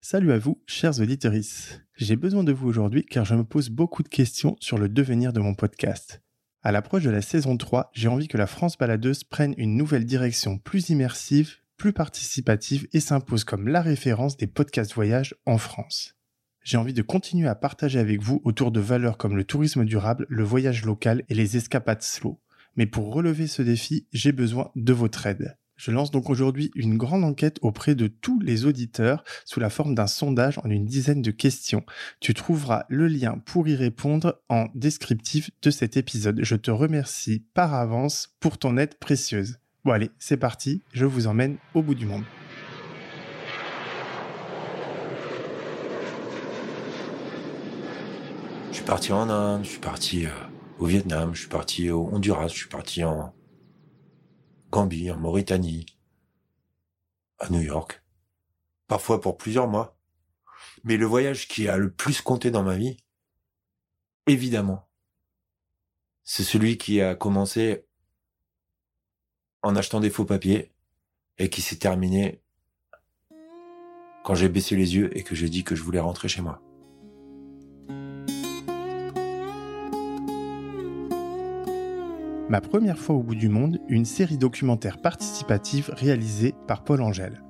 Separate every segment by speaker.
Speaker 1: Salut à vous, chers auditeurs. J'ai besoin de vous aujourd'hui car je me pose beaucoup de questions sur le devenir de mon podcast. À l'approche de la saison 3, j'ai envie que la France baladeuse prenne une nouvelle direction plus immersive, plus participative et s'impose comme la référence des podcasts voyage en France. J'ai envie de continuer à partager avec vous autour de valeurs comme le tourisme durable, le voyage local et les escapades slow. Mais pour relever ce défi, j'ai besoin de votre aide. Je lance donc aujourd'hui une grande enquête auprès de tous les auditeurs sous la forme d'un sondage en une dizaine de questions. Tu trouveras le lien pour y répondre en descriptif de cet épisode. Je te remercie par avance pour ton aide précieuse. Bon allez, c'est parti, je vous emmène au bout du monde.
Speaker 2: Je suis parti en Inde, je suis parti euh, au Vietnam, je suis parti au Honduras, je suis parti en Gambie, en Mauritanie, à New York, parfois pour plusieurs mois. Mais le voyage qui a le plus compté dans ma vie, évidemment, c'est celui qui a commencé en achetant des faux papiers et qui s'est terminé quand j'ai baissé les yeux et que j'ai dit que je voulais rentrer chez moi.
Speaker 1: Ma première fois au bout du monde, une série documentaire participative réalisée par Paul Angèle.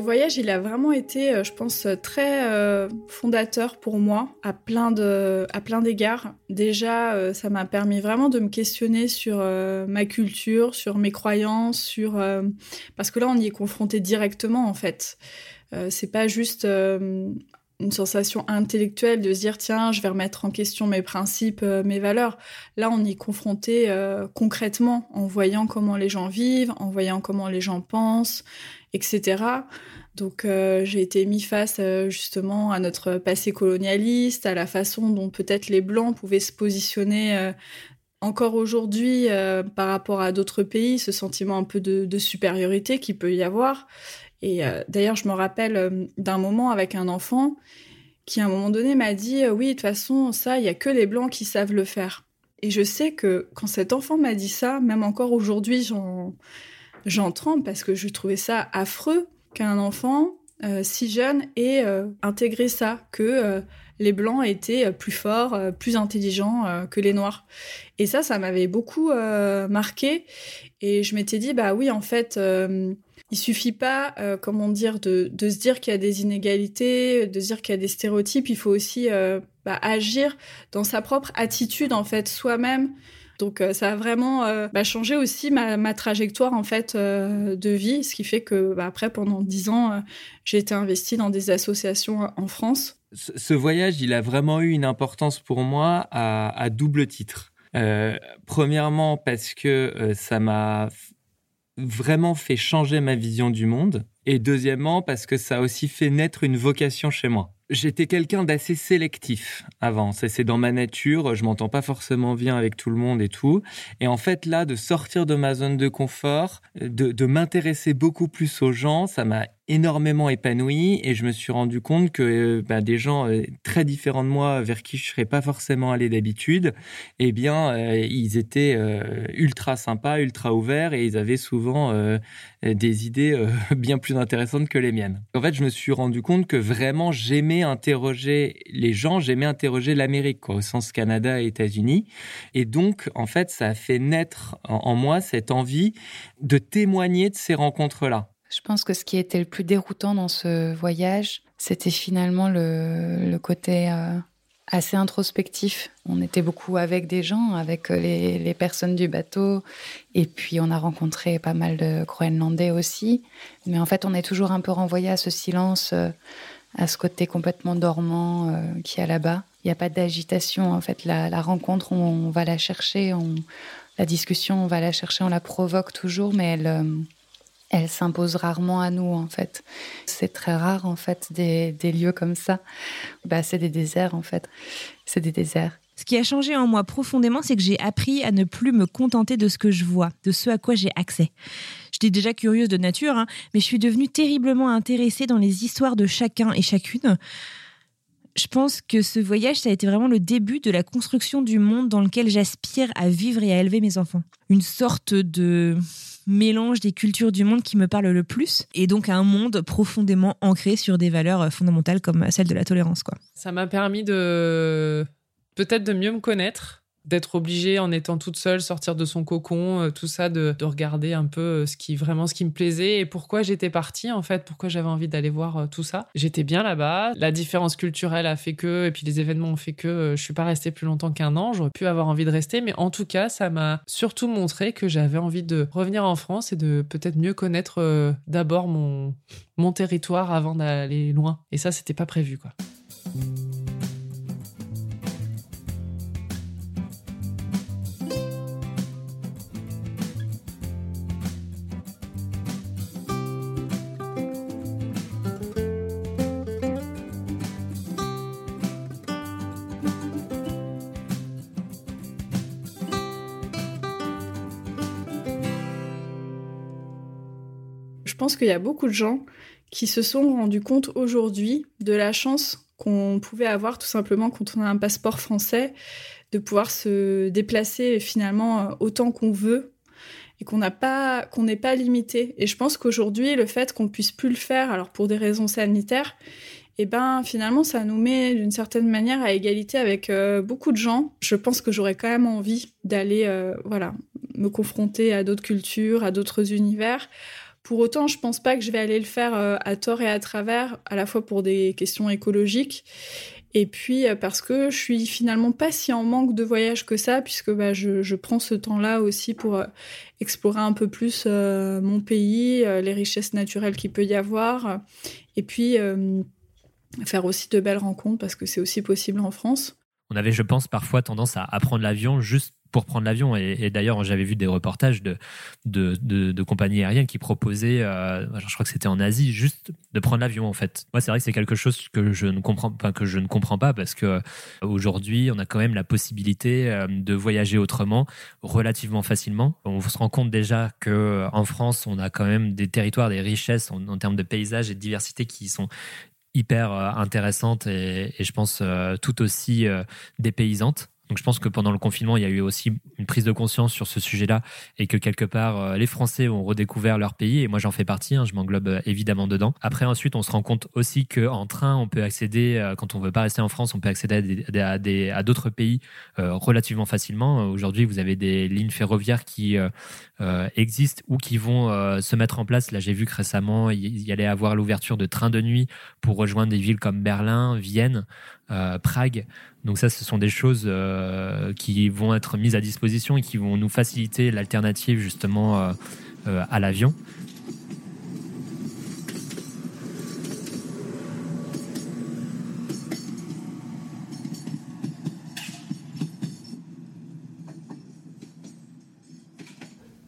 Speaker 3: Ce voyage, il a vraiment été, euh, je pense, très euh, fondateur pour moi à plein d'égards. Déjà, euh, ça m'a permis vraiment de me questionner sur ma culture, sur mes croyances, sur parce que là, on y est confronté directement en fait. c'est pas juste une sensation intellectuelle de se dire tiens, je vais remettre en question mes principes, mes valeurs. Là, on y est confronté concrètement en voyant comment les gens vivent, en voyant comment les gens pensent, etc. Donc euh, j'ai été mis face euh, justement à notre passé colonialiste, à la façon dont peut-être les Blancs pouvaient se positionner euh, encore aujourd'hui par rapport à d'autres pays, ce sentiment un peu de, supériorité qui peut y avoir. Et d'ailleurs, je me rappelle d'un moment avec un enfant qui à un moment donné m'a dit oui, de toute façon, ça, il y a que les Blancs qui savent le faire. Et je sais que quand cet enfant m'a dit ça, même encore aujourd'hui, j'en j'en tremble parce que je trouvais ça affreux qu'un enfant euh, si jeune ait euh, intégré ça, que euh, les blancs étaient plus forts, plus intelligents que les noirs. Et ça, ça m'avait beaucoup marqué. Et je m'étais dit, bah oui, en fait, il suffit pas, comment dire, de, de se dire qu'il y a des inégalités, de se dire qu'il y a des stéréotypes. Il faut aussi bah, agir dans sa propre attitude, en fait, soi-même. Donc euh, ça a vraiment euh, bah, changé aussi ma, trajectoire en fait euh, de vie, ce qui fait que bah, après pendant dix ans j'ai été investie dans des associations en France.
Speaker 4: Ce, voyage, il a vraiment eu une importance pour moi à, double titre. premièrement parce que ça m'a vraiment fait changer ma vision du monde, et deuxièmement parce que ça a aussi fait naître une vocation chez moi. J'étais quelqu'un d'assez sélectif avant. C'est dans ma nature. Je m'entends pas forcément bien avec tout le monde et tout. Et en fait, là, de sortir de ma zone de confort, de, m'intéresser beaucoup plus aux gens, ça m'a énormément épanoui et je me suis rendu compte que euh, bah, des gens euh, très différents de moi vers qui je serais pas forcément allé d'habitude, eh bien euh, ils étaient ultra sympas, ultra ouverts et ils avaient souvent des idées bien plus intéressantes que les miennes. En fait, je me suis rendu compte que vraiment j'aimais interroger les gens, j'aimais interroger l'Amérique, au sens Canada et États-Unis. Et donc, en fait, ça a fait naître en, moi cette envie de témoigner de ces rencontres-là.
Speaker 5: Je pense que ce qui était le plus déroutant dans ce voyage, c'était finalement le, côté euh, assez introspectif. On était beaucoup avec des gens, avec euh, les, personnes du bateau, et puis on a rencontré pas mal de Groenlandais aussi. Mais en fait, on est toujours un peu renvoyé à ce silence, euh, à ce côté complètement dormant euh, qui est là-bas. Il n'y a pas d'agitation. En fait, la, rencontre, on, va la chercher, on, la discussion, on va la chercher, on la provoque toujours, mais elle elle s'impose rarement à nous en fait. C'est très rare en fait des, lieux comme ça. Bah, c'est des déserts en fait. C'est des déserts.
Speaker 6: Ce qui a changé en moi profondément, c'est que j'ai appris à ne plus me contenter de ce que je vois, de ce à quoi j'ai accès. J'étais déjà curieuse de nature, hein, mais je suis devenue terriblement intéressée dans les histoires de chacun et chacune. Je pense que ce voyage, ça a été vraiment le début de la construction du monde dans lequel j'aspire à vivre et à élever mes enfants. Une sorte de mélange des cultures du monde qui me parle le plus et donc un monde profondément ancré sur des valeurs fondamentales comme celle de la tolérance quoi.
Speaker 7: Ça m'a permis de peut-être de mieux me connaître d'être obligée en étant toute seule sortir de son cocon euh, tout ça de, regarder un peu euh, ce qui vraiment ce qui me plaisait et pourquoi j'étais partie en fait pourquoi j'avais envie d'aller voir euh, tout ça. J'étais bien là-bas. La différence culturelle a fait que et puis les événements ont fait que je suis pas restée plus longtemps qu'un an. J'aurais pu avoir envie de rester mais en tout cas ça m'a surtout montré que j'avais envie de revenir en France et de peut-être mieux connaître d'abord mon mon territoire avant d'aller loin. Et ça c'était pas prévu quoi
Speaker 3: pense qu'il y a beaucoup de gens qui se sont rendus compte aujourd'hui de la chance qu'on pouvait avoir tout simplement quand on a un passeport français, de pouvoir se déplacer finalement euh, autant qu'on veut et qu'on n'a n'est pas limité. Et je pense qu'aujourd'hui, le fait qu'on puisse plus le faire, alors pour des raisons sanitaires, et eh ben finalement ça nous met d'une certaine manière à égalité avec euh, beaucoup de gens. Je pense que j'aurais quand même envie d'aller euh, voilà me confronter à d'autres cultures, à d'autres univers pour autant, je pense pas que je vais aller le faire euh, à tort et à travers, à la fois pour des questions écologiques et puis euh, parce que je suis finalement pas si en manque de voyage que ça, puisque bah, je, prends ce temps-là aussi pour euh, explorer un peu plus mon pays, les richesses naturelles qu'il peut y avoir, et puis faire aussi de belles rencontres parce que c'est aussi possible en France.
Speaker 8: On avait, je pense, parfois tendance à prendre l'avion juste pour prendre l'avion. Et, d'ailleurs, j'avais vu des reportages de, compagnies aériennes qui proposaient, euh, je crois que c'était en Asie, juste de prendre l'avion en fait. Moi, c'est vrai que c'est quelque chose que je ne comprends pas, que je ne comprends pas parce que euh, aujourd'hui, on a quand même la possibilité euh, de voyager autrement relativement facilement. On se rend compte déjà que en France, on a quand même des territoires, des richesses en, termes de paysages et de diversité qui sont hyper intéressantes et, et je pense tout aussi dépaysantes. Donc je pense que pendant le confinement, il y a eu aussi une prise de conscience sur ce sujet-là et que quelque part, euh, les Français ont redécouvert leur pays et moi j'en fais partie, hein, je m'englobe euh, évidemment dedans. Après ensuite, on se rend compte aussi qu'en train, on peut accéder, euh, quand on veut pas rester en France, on peut accéder à, d'autres pays relativement facilement. Aujourd'hui, vous avez des lignes ferroviaires qui existent ou qui vont se mettre en place. Là, j'ai vu que récemment, il y, allait avoir l'ouverture de trains de nuit pour rejoindre des villes comme Berlin, Vienne. Prague. Donc ça, ce sont des choses euh, qui vont être mises à disposition et qui vont nous faciliter l'alternative justement euh, euh, à l'avion.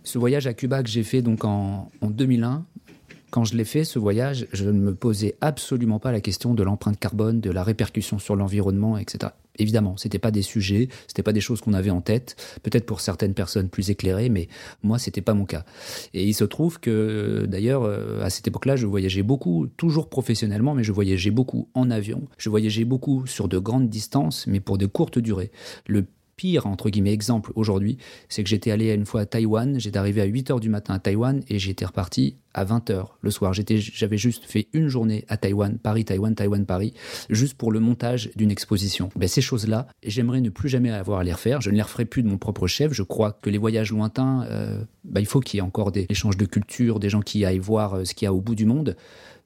Speaker 9: Ce voyage à Cuba que j'ai fait donc en, en 2001, quand je l'ai fait, ce voyage, je ne me posais absolument pas la question de l'empreinte carbone, de la répercussion sur l'environnement, etc. Évidemment, c'était pas des sujets, c'était pas des choses qu'on avait en tête. Peut-être pour certaines personnes plus éclairées, mais moi, c'était pas mon cas. Et il se trouve que, d'ailleurs, euh, à cette époque-là, je voyageais beaucoup, toujours professionnellement, mais je voyageais beaucoup en avion. Je voyageais beaucoup sur de grandes distances, mais pour de courtes durées. Le pire, entre guillemets, exemple aujourd'hui, c'est que j'étais allé une fois à Taïwan, j'étais arrivé à 8 h du matin à Taïwan et j'étais reparti à 20 h le soir. J'avais juste fait une journée à Taïwan, Paris, Taïwan, Taïwan, Paris, juste pour le montage d'une exposition. Ben, ces choses-là, j'aimerais ne plus jamais avoir à les refaire. Je ne les referai plus de mon propre chef. Je crois que les voyages lointains, euh, ben, il faut qu'il y ait encore des échanges de culture, des gens qui aillent voir euh, ce qu'il y a au bout du monde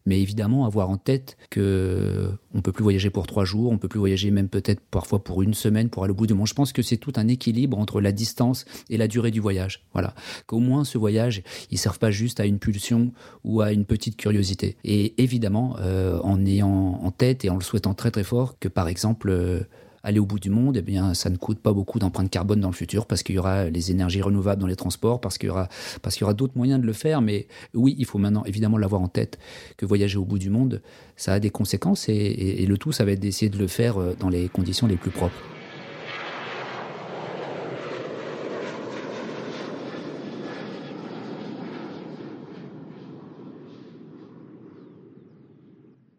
Speaker 9: mais évidemment avoir en tête que on peut plus voyager pour trois jours, on peut plus voyager même peut-être parfois pour une semaine pour aller au bout du monde. Je pense que c'est tout un équilibre entre la distance et la durée du voyage. Voilà, qu'au moins ce voyage, il serve pas juste à une pulsion ou à une petite curiosité. Et évidemment, euh, en ayant en tête et en le souhaitant très très fort que par exemple euh, aller au bout du monde, eh bien, ça ne coûte pas beaucoup d'empreintes carbone dans le futur parce qu'il y aura les énergies renouvelables dans les transports, parce qu'il y aura, d'autres moyens de le faire. Mais oui, il faut maintenant évidemment l'avoir en tête que voyager au bout du monde, ça a des conséquences et le tout, ça va être d'essayer de le faire euh, dans les conditions les plus propres.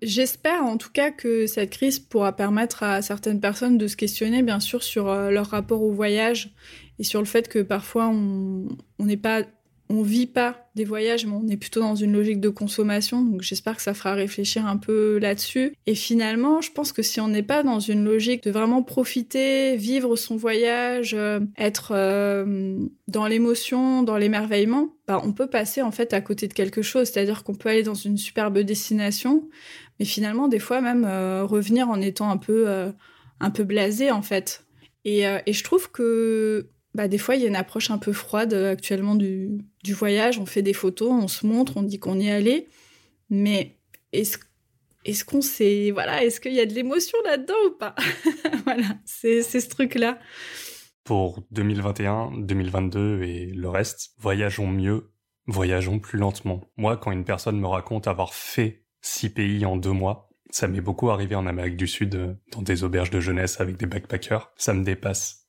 Speaker 3: J'espère en tout cas que cette crise pourra permettre à certaines personnes de se questionner bien sûr sur euh, leur rapport au voyage et sur le fait que parfois on n'est pas on vit pas des voyages, mais on est plutôt dans une logique de consommation. Donc j'espère que ça fera réfléchir un peu là-dessus. Et finalement, je pense que si on n'est pas dans une logique de vraiment profiter, vivre son voyage, euh, être euh, dans l'émotion, dans l'émerveillement, bah, on peut passer en fait à côté de quelque chose. C'est-à-dire qu'on peut aller dans une superbe destination, mais finalement des fois même euh, revenir en étant un peu un peu blasé en fait. Et, et je trouve que bah, des fois, il y a une approche un peu froide euh, actuellement du, voyage. On fait des photos, on se montre, on dit qu'on y est allé. Mais est-ce est qu'on sait, voilà, est-ce qu'il y a de l'émotion là-dedans ou pas? Voilà, c'est ce truc-là.
Speaker 10: Pour 2021, 2022 et le reste, voyageons mieux, voyageons plus lentement. Moi, quand une personne me raconte avoir fait six pays en deux mois, ça m'est beaucoup arrivé en Amérique du Sud, euh, dans des auberges de jeunesse avec des backpackers. Ça me dépasse.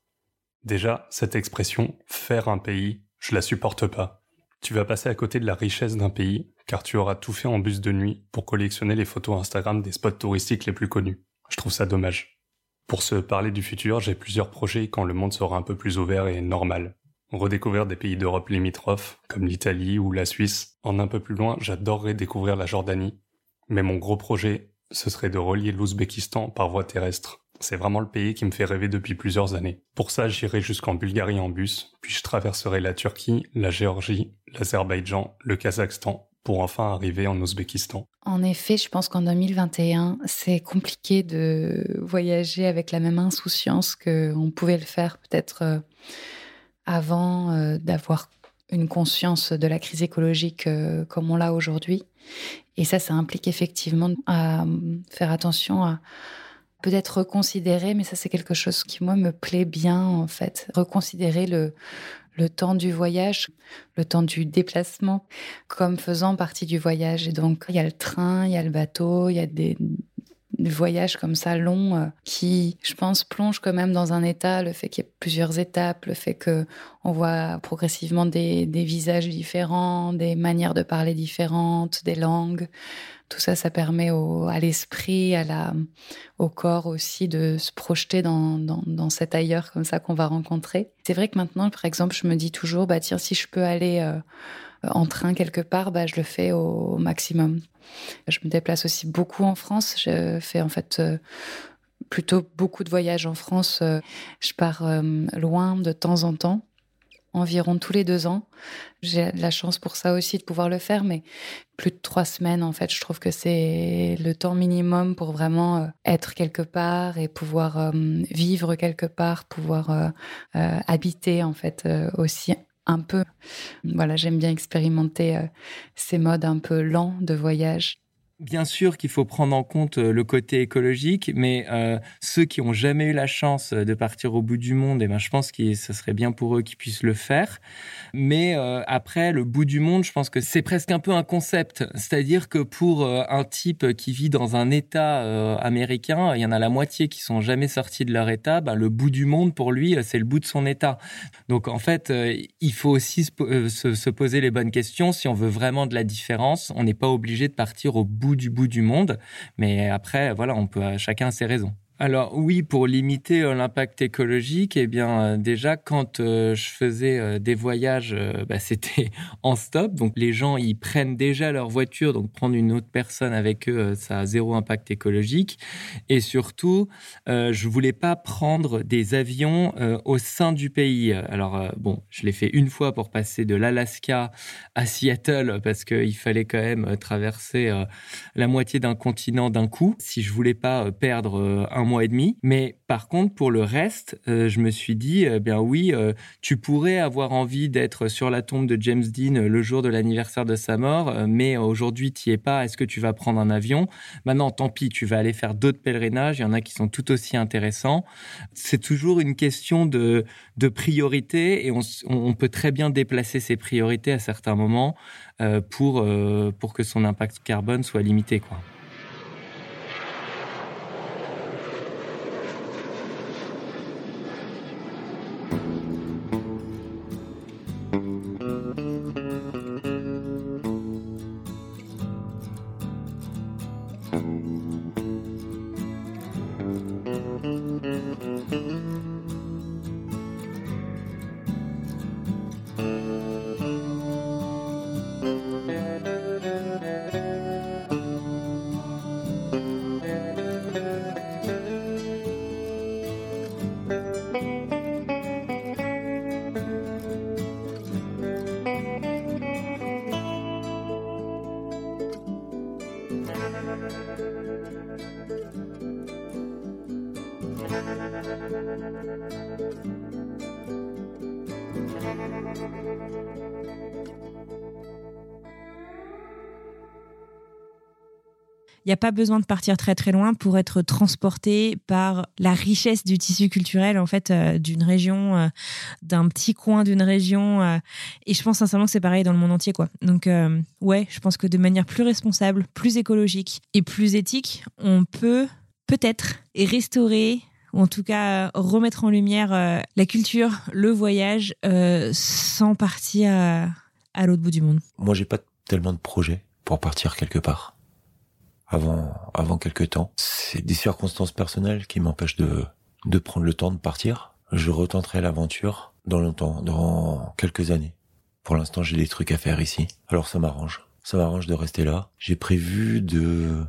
Speaker 10: Déjà, cette expression faire un pays, je la supporte pas. Tu vas passer à côté de la richesse d'un pays, car tu auras tout fait en bus de nuit pour collectionner les photos Instagram des spots touristiques les plus connus. Je trouve ça dommage. Pour se parler du futur, j'ai plusieurs projets quand le monde sera un peu plus ouvert et normal. Redécouvrir des pays d'Europe limitrophes, comme l'Italie ou la Suisse. En un peu plus loin, j'adorerais découvrir la Jordanie. Mais mon gros projet, ce serait de relier l'Ouzbékistan par voie terrestre. C'est vraiment le pays qui me fait rêver depuis plusieurs années. Pour ça, j'irai jusqu'en Bulgarie en bus, puis je traverserai la Turquie, la Géorgie, l'Azerbaïdjan, le Kazakhstan, pour enfin arriver en Ouzbékistan.
Speaker 5: En effet, je pense qu'en 2021, c'est compliqué de voyager avec la même insouciance qu'on pouvait le faire peut-être euh, avant euh, d'avoir une conscience de la crise écologique euh, comme on l'a aujourd'hui. Et ça, ça implique effectivement à faire attention à peut-être reconsidérer, mais ça c'est quelque chose qui moi me plaît bien en fait, reconsidérer le, le temps du voyage, le temps du déplacement comme faisant partie du voyage. Et donc il y a le train, il y a le bateau, il y a des, voyages comme ça longs euh, qui, je pense, plongent quand même dans un état, le fait qu'il y ait plusieurs étapes, le fait que on voit progressivement des, des visages différents, des manières de parler différentes, des langues. Tout ça, ça permet au, à l'esprit, à la, au corps aussi de se projeter dans, dans, dans cet ailleurs comme ça qu'on va rencontrer. C'est vrai que maintenant, par exemple, je me dis toujours, bah tiens, si je peux aller euh, en train quelque part, bah je le fais au, maximum. Je me déplace aussi beaucoup en France. Je fais en fait euh, plutôt beaucoup de voyages en France. Euh, je pars loin de temps en temps environ tous les deux ans. J'ai la chance pour ça aussi de pouvoir le faire, mais plus de trois semaines, en fait, je trouve que c'est le temps minimum pour vraiment euh, être quelque part et pouvoir euh, vivre quelque part, pouvoir euh, habiter, en fait, aussi un peu. Voilà, j'aime bien expérimenter ces modes un peu lents de voyage
Speaker 4: Bien sûr qu'il faut prendre en compte euh, le côté écologique, mais euh, ceux qui ont jamais eu la chance de partir au bout du monde, eh ben, je pense que ce serait bien pour eux qu'ils puissent le faire. Mais euh, après, le bout du monde, je pense que c'est presque un peu un concept. C'est-à-dire que pour euh, un type qui vit dans un État euh, américain, il y en a la moitié qui sont jamais sortis de leur État. Ben, le bout du monde, pour lui, c'est le bout de son État. Donc en fait, il faut aussi se, se poser les bonnes questions. Si on veut vraiment de la différence, on n'est pas obligé de partir au bout du bout du monde. Mais après, voilà, on peut chacun ses raisons. Alors oui, pour limiter euh, l'impact écologique, eh bien euh, déjà quand euh, je faisais des voyages, bah, c'était en stop. Donc les gens ils prennent déjà leur voiture, donc prendre une autre personne avec eux, ça a zéro impact écologique. Et surtout, je voulais pas prendre des avions au sein du pays. Alors bon, je l'ai fait une fois pour passer de l'Alaska à Seattle parce qu'il fallait quand même traverser la moitié d'un continent d'un coup. Si je voulais pas perdre un et demi. Mais par contre, pour le reste, euh, je me suis dit, eh bien oui, euh, tu pourrais avoir envie d'être sur la tombe de James Dean le jour de l'anniversaire de sa mort, euh, mais aujourd'hui, tu es pas. Est-ce que tu vas prendre un avion? Maintenant, tant pis, tu vas aller faire d'autres pèlerinages. Il y en a qui sont tout aussi intéressants. C'est toujours une question de, priorité et on, on, peut très bien déplacer ses priorités à certains moments pour, pour que son impact carbone soit limité. Quoi. あ。
Speaker 6: Il n'y a pas besoin de partir très très loin pour être transporté par la richesse du tissu culturel en fait euh, d'une région, euh, d'un petit coin d'une région. Euh, et je pense sincèrement que c'est pareil dans le monde entier quoi. Donc ouais, je pense que de manière plus responsable, plus écologique et plus éthique, on peut peut-être restaurer ou en tout cas remettre en lumière la culture, le voyage, sans partir à l'autre bout du monde.
Speaker 2: Moi, j'ai pas tellement de projets pour partir quelque part avant avant quelque temps. C'est des circonstances personnelles qui m'empêchent de de prendre le temps de partir. Je retenterai l'aventure dans longtemps, dans quelques années. Pour l'instant, j'ai des trucs à faire ici. Alors ça m'arrange. Ça m'arrange de rester là. J'ai prévu de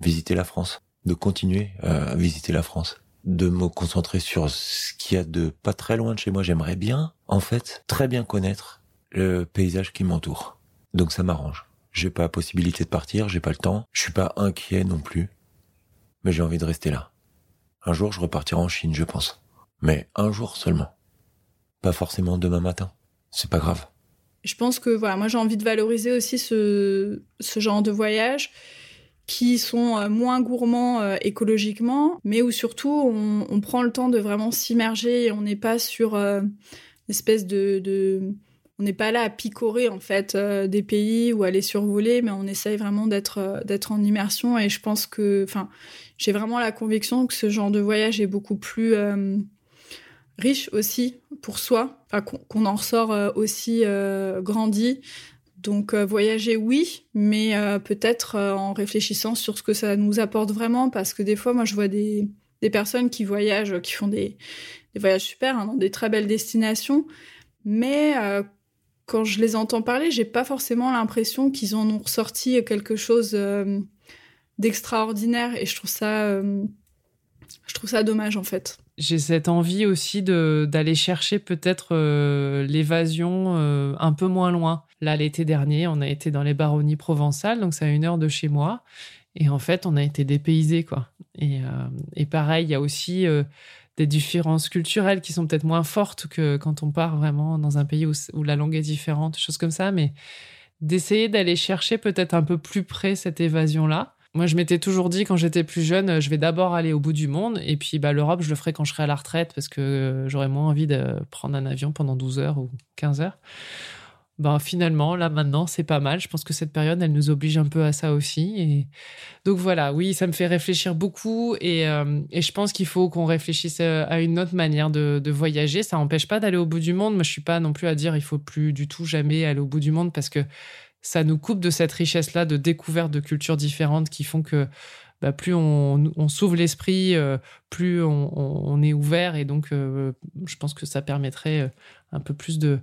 Speaker 2: visiter la France, de continuer à visiter la France, de me concentrer sur ce qu'il y a de pas très loin de chez moi. J'aimerais bien, en fait, très bien connaître le paysage qui m'entoure. Donc ça m'arrange. J'ai pas la possibilité de partir, j'ai pas le temps, je suis pas inquiet non plus. Mais j'ai envie de rester là. Un jour, je repartirai en Chine, je pense. Mais un jour seulement. Pas forcément demain matin. C'est pas grave.
Speaker 3: Je pense que voilà, moi j'ai envie de valoriser aussi ce, ce genre de voyage qui sont euh, moins gourmands euh, écologiquement, mais où surtout on, prend le temps de vraiment s'immerger et on n'est pas sur euh, une espèce de, on n'est pas là à picorer en fait euh, des pays ou à les survoler, mais on essaye vraiment d'être d'être en immersion. Et je pense que, enfin, j'ai vraiment la conviction que ce genre de voyage est beaucoup plus riche aussi pour soi, qu'on en ressort aussi grandi. Donc voyager, oui, mais peut-être en réfléchissant sur ce que ça nous apporte vraiment, parce que des fois, moi, je vois des, des personnes qui voyagent, qui font des, des voyages super, hein, dans des très belles destinations, mais quand je les entends parler, j'ai pas forcément l'impression qu'ils en ont ressorti quelque chose euh, d'extraordinaire et je trouve ça euh, je trouve ça dommage en fait.
Speaker 7: J'ai cette envie aussi d'aller chercher peut-être euh, l'évasion un peu moins loin. Là l'été dernier, on a été dans les baronnies provençales, donc c'est à une heure de chez moi et en fait, on a été dépaysés quoi. Et, et pareil, il y a aussi des différences culturelles qui sont peut-être moins fortes que quand on part vraiment dans un pays où, la langue est différente, choses comme ça, mais d'essayer d'aller chercher peut-être un peu plus près cette évasion-là. Moi, je m'étais toujours dit quand j'étais plus jeune, je vais d'abord aller au bout du monde, et puis bah, l'Europe, je le ferai quand je serai à la retraite, parce que j'aurais moins envie de prendre un avion pendant 12 heures ou 15 heures ben finalement là maintenant c'est pas mal. Je pense que cette période elle nous oblige un peu à ça aussi. Et donc voilà. Oui ça me fait réfléchir beaucoup. Et, euh, et je pense qu'il faut qu'on réfléchisse euh, à une autre manière de, de voyager. Ça n'empêche pas d'aller au bout du monde. Moi je suis pas non plus à dire il faut plus du tout jamais aller au bout du monde parce que ça nous coupe de cette richesse là de découvertes de cultures différentes qui font que bah, plus on, s'ouvre l'esprit, plus on, est ouvert. Et donc, je pense que ça permettrait un peu plus de,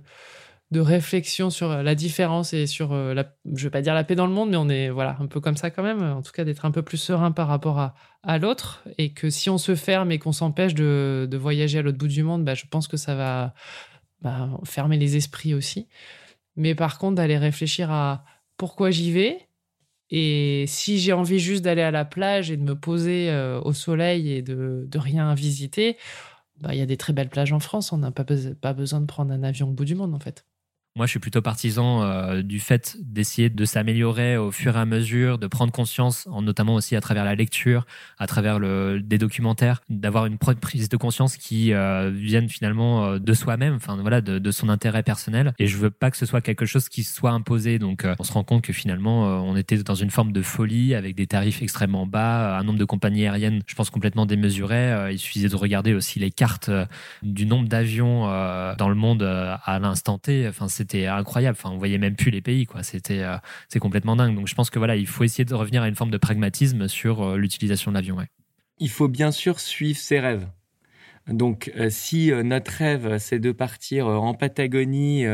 Speaker 7: de réflexion sur la différence et sur, la, je vais pas dire la paix dans le monde, mais on est voilà un peu comme ça quand même. En tout cas, d'être un peu plus serein par rapport à, à l'autre. Et que si on se ferme et qu'on s'empêche de, de, voyager à l'autre bout du monde, bah, je pense que ça va bah, fermer les esprits aussi. Mais par contre, d'aller réfléchir à pourquoi j'y vais. Et si j'ai envie juste d'aller à la plage et de me poser euh, au soleil et de, de rien visiter, bah, il y a des très belles plages en France. On n'a pas, pas besoin de prendre un avion au bout du monde, en fait.
Speaker 8: Moi, je suis plutôt partisan euh, du fait d'essayer de s'améliorer au fur et à mesure, de prendre conscience, en, notamment aussi à travers la lecture, à travers le, des documentaires, d'avoir une prise de conscience qui euh, vienne finalement euh, de soi-même, enfin voilà, de, de, son intérêt personnel. Et je veux pas que ce soit quelque chose qui soit imposé. Donc, euh, on se rend compte que finalement, on était dans une forme de folie avec des tarifs extrêmement bas, un nombre de compagnies aériennes, je pense complètement démesuré. il suffisait de regarder aussi les cartes du nombre d'avions dans le monde à l'instant T. Enfin, c'était incroyable. Enfin, on voyait même plus les pays, quoi. C'était, euh, c'est complètement dingue. Donc, je pense que voilà, il faut essayer de revenir à une forme de pragmatisme sur euh, l'utilisation de l'avion.
Speaker 4: Il faut bien sûr suivre ses rêves. Donc, euh, si notre rêve c'est de partir en Patagonie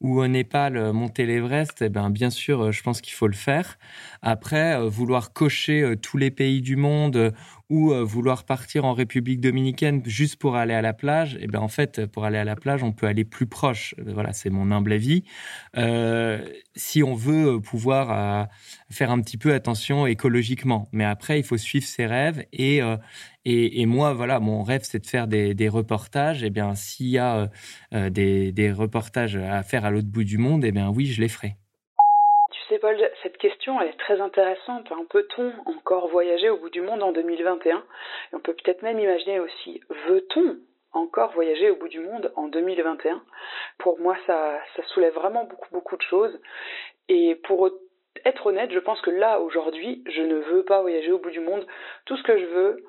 Speaker 4: ou au Népal monter l'Everest, eh ben bien sûr, je pense qu'il faut le faire. Après, vouloir cocher tous les pays du monde ou euh, vouloir partir en République dominicaine juste pour aller à la plage, eh bien en fait, pour aller à la plage, on peut aller plus proche. Euh, voilà, c'est mon humble avis. Euh, si on veut pouvoir faire un petit peu attention écologiquement, mais après, il faut suivre ses rêves et et, moi, voilà, mon rêve, c'est de faire des, reportages. Eh bien, s'il y a des, des reportages à faire à l'autre bout du monde, eh bien oui, je les ferai
Speaker 11: sais, Paul, cette question est très intéressante. Hein. Peut-on encore voyager au bout du monde en 2021 Et on peut peut-être même imaginer aussi, veut-on encore voyager au bout du monde en 2021 Pour moi, ça, soulève vraiment beaucoup, beaucoup de choses. Et pour être honnête, je pense que là, aujourd'hui, je ne veux pas voyager au bout du monde. Tout ce que je veux,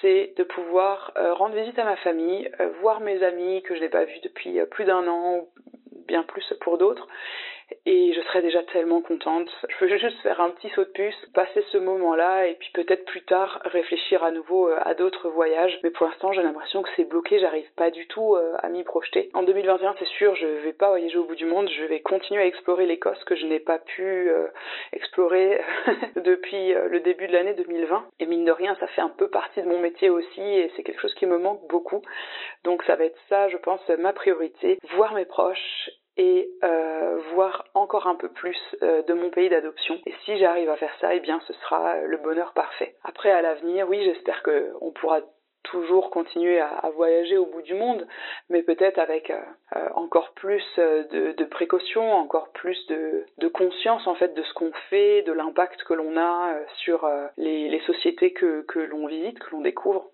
Speaker 11: c'est de pouvoir euh, rendre visite à ma famille, euh, voir mes amis que je n'ai pas vus depuis euh, plus d'un an, bien plus pour d'autres, et je serais déjà tellement contente. Je veux juste faire un petit saut de puce, passer ce moment-là et puis peut-être plus tard réfléchir à nouveau euh, à d'autres voyages. Mais pour l'instant, j'ai l'impression que c'est bloqué, j'arrive pas du tout euh, à m'y projeter. En 2021, c'est sûr, je vais pas voyager au bout du monde, je vais continuer à explorer l'Écosse que je n'ai pas pu euh, explorer depuis le début de l'année 2020. Et mine de rien, ça fait un peu partie de mon métier aussi et c'est quelque chose qui me manque beaucoup. Donc ça va être ça, je pense, ma priorité, voir mes proches et euh, voir encore un peu plus euh, de mon pays d'adoption. Et si j'arrive à faire ça, eh bien ce sera le bonheur parfait. Après à l'avenir, oui, j'espère que on pourra toujours continuer à, voyager au bout du monde, mais peut-être avec euh, encore plus de, de, précautions, encore plus de, de, conscience en fait de ce qu'on fait, de l'impact que l'on a sur les, les sociétés que, que l'on visite, que l'on découvre.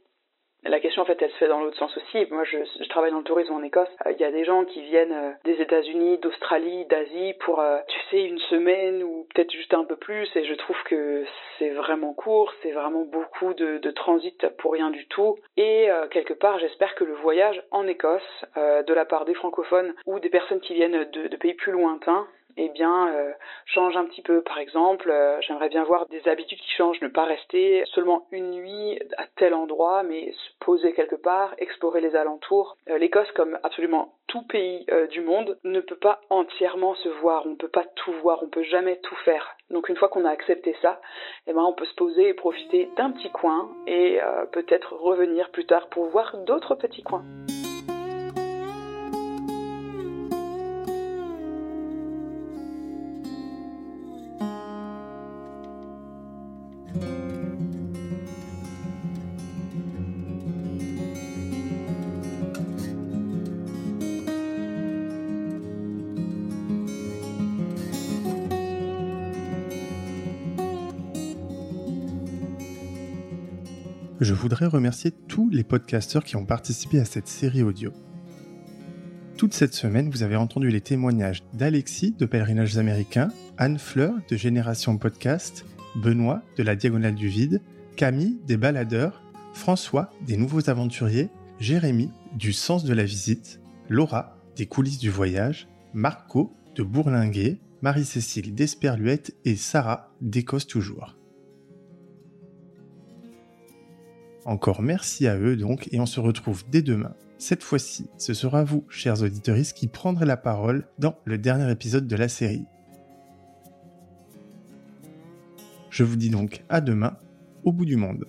Speaker 11: La question, en fait, elle se fait dans l'autre sens aussi. Moi, je, travaille dans le tourisme en Écosse. Euh, il y a des gens qui viennent euh, des États-Unis, d'Australie, d'Asie pour, euh, tu sais, une semaine ou peut-être juste un peu plus. Et je trouve que c'est vraiment court, c'est vraiment beaucoup de, transit pour rien du tout. Et quelque part, j'espère que le voyage en Écosse, de la part des francophones ou des personnes qui viennent de pays plus lointains, eh bien, euh, change un petit peu. Par exemple, euh, j'aimerais bien voir des habitudes qui changent, ne pas rester seulement une nuit à tel endroit, mais se poser quelque part, explorer les alentours. Euh, L'Écosse, comme absolument tout pays du monde, ne peut pas entièrement se voir, on ne peut pas tout voir, on ne peut jamais tout faire. Donc une fois qu'on a accepté ça, eh ben, on peut se poser et profiter d'un petit coin et peut-être revenir plus tard pour voir d'autres petits coins.
Speaker 1: Je voudrais remercier tous les podcasteurs qui ont participé à cette série audio. Toute cette semaine, vous avez entendu les témoignages d'Alexis de Pèlerinages Américains, Anne Fleur de Génération Podcast, Benoît de la Diagonale du Vide, Camille des Baladeurs, François des Nouveaux Aventuriers, Jérémy du Sens de la Visite, Laura des Coulisses du Voyage, Marco de Bourlinguet, Marie-Cécile d'Esperluette et Sarah d'Écosse Toujours. Encore merci à eux donc, et on se retrouve dès demain. Cette fois-ci, ce sera vous, chers auditeurs, qui prendrez la parole dans le dernier épisode de la série. Je vous dis donc à demain, au bout du monde.